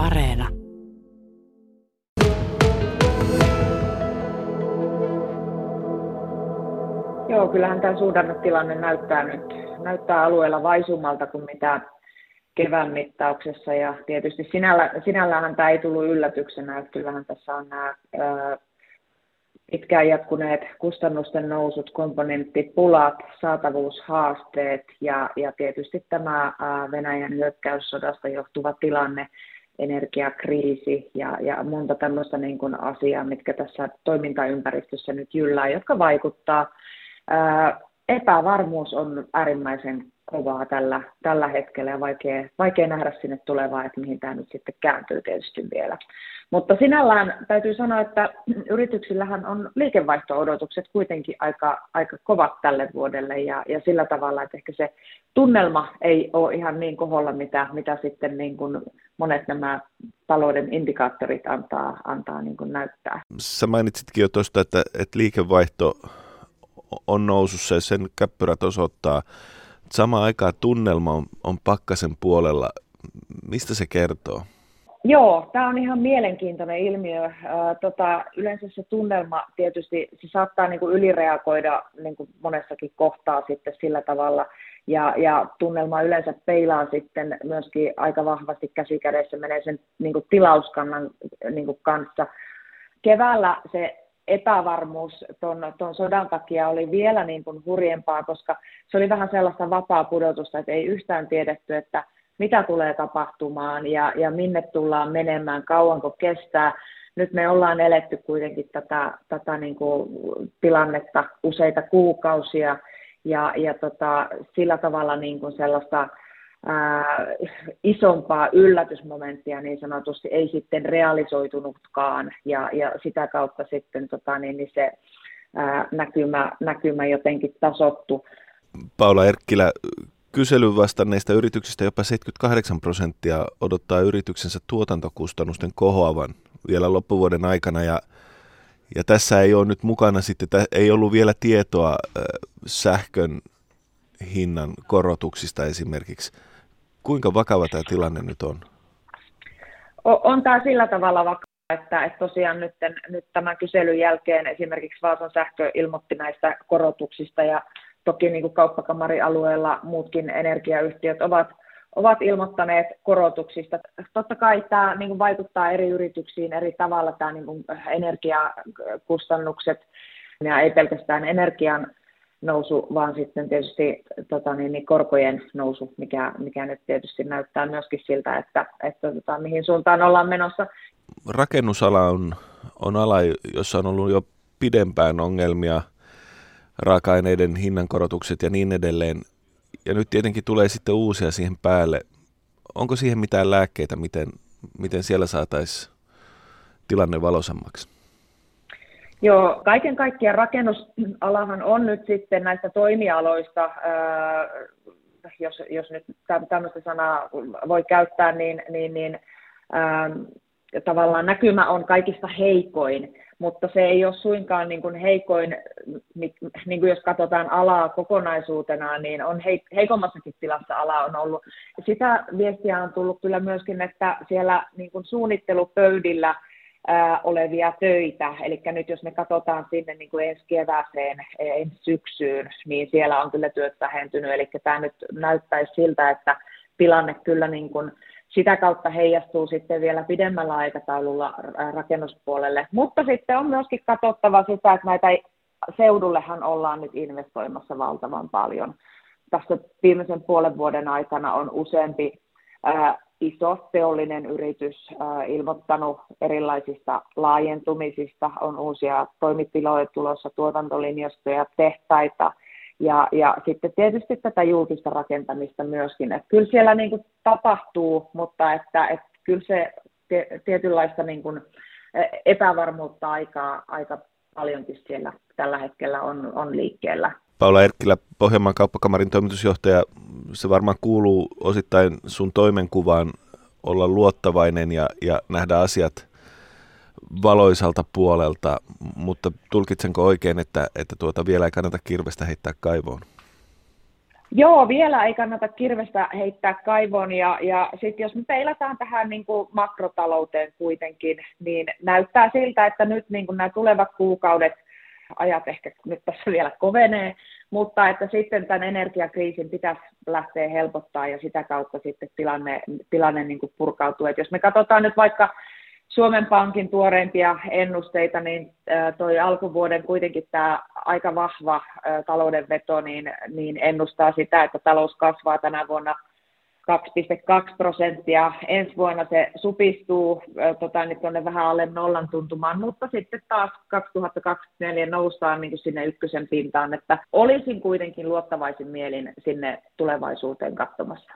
Areena. Joo, kyllähän tämä suhdannetilanne näyttää nyt näyttää alueella vaisummalta kuin mitä kevään mittauksessa ja tietysti sinällä, sinällähän tämä ei tullut yllätyksenä, että kyllähän tässä on nämä ää, pitkään jatkuneet kustannusten nousut, komponenttipulat, saatavuushaasteet ja, ja tietysti tämä Venäjän hyökkäyssodasta johtuva tilanne, energiakriisi ja, ja monta tämmöistä niin kuin asiaa, mitkä tässä toimintaympäristössä nyt jyllää, jotka vaikuttaa. Ää, epävarmuus on äärimmäisen kovaa tällä, tällä hetkellä ja vaikea, vaikea nähdä sinne tulevaa, että mihin tämä nyt sitten kääntyy tietysti vielä. Mutta sinällään täytyy sanoa, että yrityksillähän on liikevaihto-odotukset kuitenkin aika, aika kovat tälle vuodelle ja, ja sillä tavalla, että ehkä se tunnelma ei ole ihan niin koholla, mitä, mitä sitten niin kuin monet nämä talouden indikaattorit antaa, antaa niin kuin näyttää. Sä mainitsitkin jo tuosta, että, että liikevaihto on nousussa ja sen käppyrät osoittaa. Samaan aikaan tunnelma on, on pakkasen puolella. Mistä se kertoo? Joo, tämä on ihan mielenkiintoinen ilmiö. Äh, tota, yleensä se tunnelma tietysti, se saattaa niinku ylireagoida niinku monessakin kohtaa sitten sillä tavalla, ja, ja tunnelma yleensä peilaa sitten myöskin aika vahvasti käsikädessä, menee sen niinku tilauskannan niinku kanssa. Keväällä se epävarmuus tuon, tuon sodan takia oli vielä niin kuin hurjempaa, koska se oli vähän sellaista vapaa pudotusta, että ei yhtään tiedetty, että mitä tulee tapahtumaan ja, ja minne tullaan menemään, kauanko kestää. Nyt me ollaan eletty kuitenkin tätä, tätä niin kuin tilannetta useita kuukausia ja, ja tota, sillä tavalla niin kuin sellaista ää, isompaa yllätysmomenttia niin sanotusti ei sitten realisoitunutkaan ja, ja sitä kautta sitten tota, niin, niin se ää, näkymä, näkymä jotenkin tasottu. Paula Erkkilä, kyselyn vastanneista yrityksistä jopa 78 prosenttia odottaa yrityksensä tuotantokustannusten kohoavan vielä loppuvuoden aikana ja ja tässä ei ole nyt mukana sitten, ei ollut vielä tietoa sähkön hinnan korotuksista esimerkiksi. Kuinka vakava tämä tilanne nyt on? On, on tämä sillä tavalla vakava, että, että tosiaan nyt, nyt tämän kyselyn jälkeen esimerkiksi Vaasan sähkö ilmoitti näistä korotuksista ja toki niin kuin kauppakamarialueella muutkin energiayhtiöt ovat, ovat ilmoittaneet korotuksista. Totta kai tämä niin kuin vaikuttaa eri yrityksiin eri tavalla, tämä niin kuin energiakustannukset ja ei pelkästään energian nousu, vaan sitten tietysti tota, niin, niin korkojen nousu, mikä, mikä nyt tietysti näyttää myöskin siltä, että, että tota, mihin suuntaan ollaan menossa. Rakennusala on, on ala, jossa on ollut jo pidempään ongelmia, raaka-aineiden hinnankorotukset ja niin edelleen. Ja nyt tietenkin tulee sitten uusia siihen päälle. Onko siihen mitään lääkkeitä, miten, miten siellä saataisiin tilanne valosammaksi? Joo, kaiken kaikkiaan rakennusalahan on nyt sitten näistä toimialoista, ää, jos, jos nyt tämmöistä sanaa voi käyttää, niin, niin, niin ää, tavallaan näkymä on kaikista heikoin, mutta se ei ole suinkaan niin kuin heikoin, niin kuin jos katsotaan alaa kokonaisuutena, niin on heikommassakin tilassa ala on ollut. Sitä viestiä on tullut kyllä myöskin, että siellä niin kuin suunnittelupöydillä – olevia töitä. Eli nyt jos me katsotaan sinne niin kuin ensi kevääseen, ensi syksyyn, niin siellä on kyllä työt vähentynyt. Eli tämä nyt näyttäisi siltä, että tilanne kyllä niin kuin sitä kautta heijastuu sitten vielä pidemmällä aikataululla rakennuspuolelle. Mutta sitten on myöskin katsottava sitä, että näitä seudullehan ollaan nyt investoimassa valtavan paljon. Tässä viimeisen puolen vuoden aikana on useampi iso teollinen yritys ilmoittanut erilaisista laajentumisista, on uusia toimitiloja tulossa, tuotantolinjastoja, tehtaita ja, ja sitten tietysti tätä julkista rakentamista myöskin. Että kyllä siellä niin kuin tapahtuu, mutta että, että kyllä se tietynlaista niin kuin epävarmuutta aika, aika paljonkin siellä tällä hetkellä on, on liikkeellä. Paula Erkkilä, Pohjanmaan kauppakamarin toimitusjohtaja, se varmaan kuuluu osittain sun toimenkuvaan olla luottavainen ja, ja nähdä asiat valoisalta puolelta, mutta tulkitsenko oikein, että, että tuota vielä ei kannata kirvestä heittää kaivoon? Joo, vielä ei kannata kirvestä heittää kaivoon. Ja, ja sitten jos me peilataan tähän niin kuin makrotalouteen kuitenkin, niin näyttää siltä, että nyt niin kuin nämä tulevat kuukaudet, ajat ehkä nyt tässä vielä kovenee, mutta että sitten tämän energiakriisin pitäisi lähteä helpottaa ja sitä kautta sitten tilanne, tilanne niin kuin purkautuu. Et jos me katsotaan nyt vaikka Suomen Pankin tuoreimpia ennusteita, niin toi alkuvuoden kuitenkin tämä aika vahva taloudenveto niin, niin ennustaa sitä, että talous kasvaa tänä vuonna 2,2 prosenttia. Ensi vuonna se supistuu tota, niin tuonne vähän alle nollan tuntumaan, mutta sitten taas 2024 noustaan niin kuin sinne ykkösen pintaan, että olisin kuitenkin luottavaisin mielin sinne tulevaisuuteen katsomassa.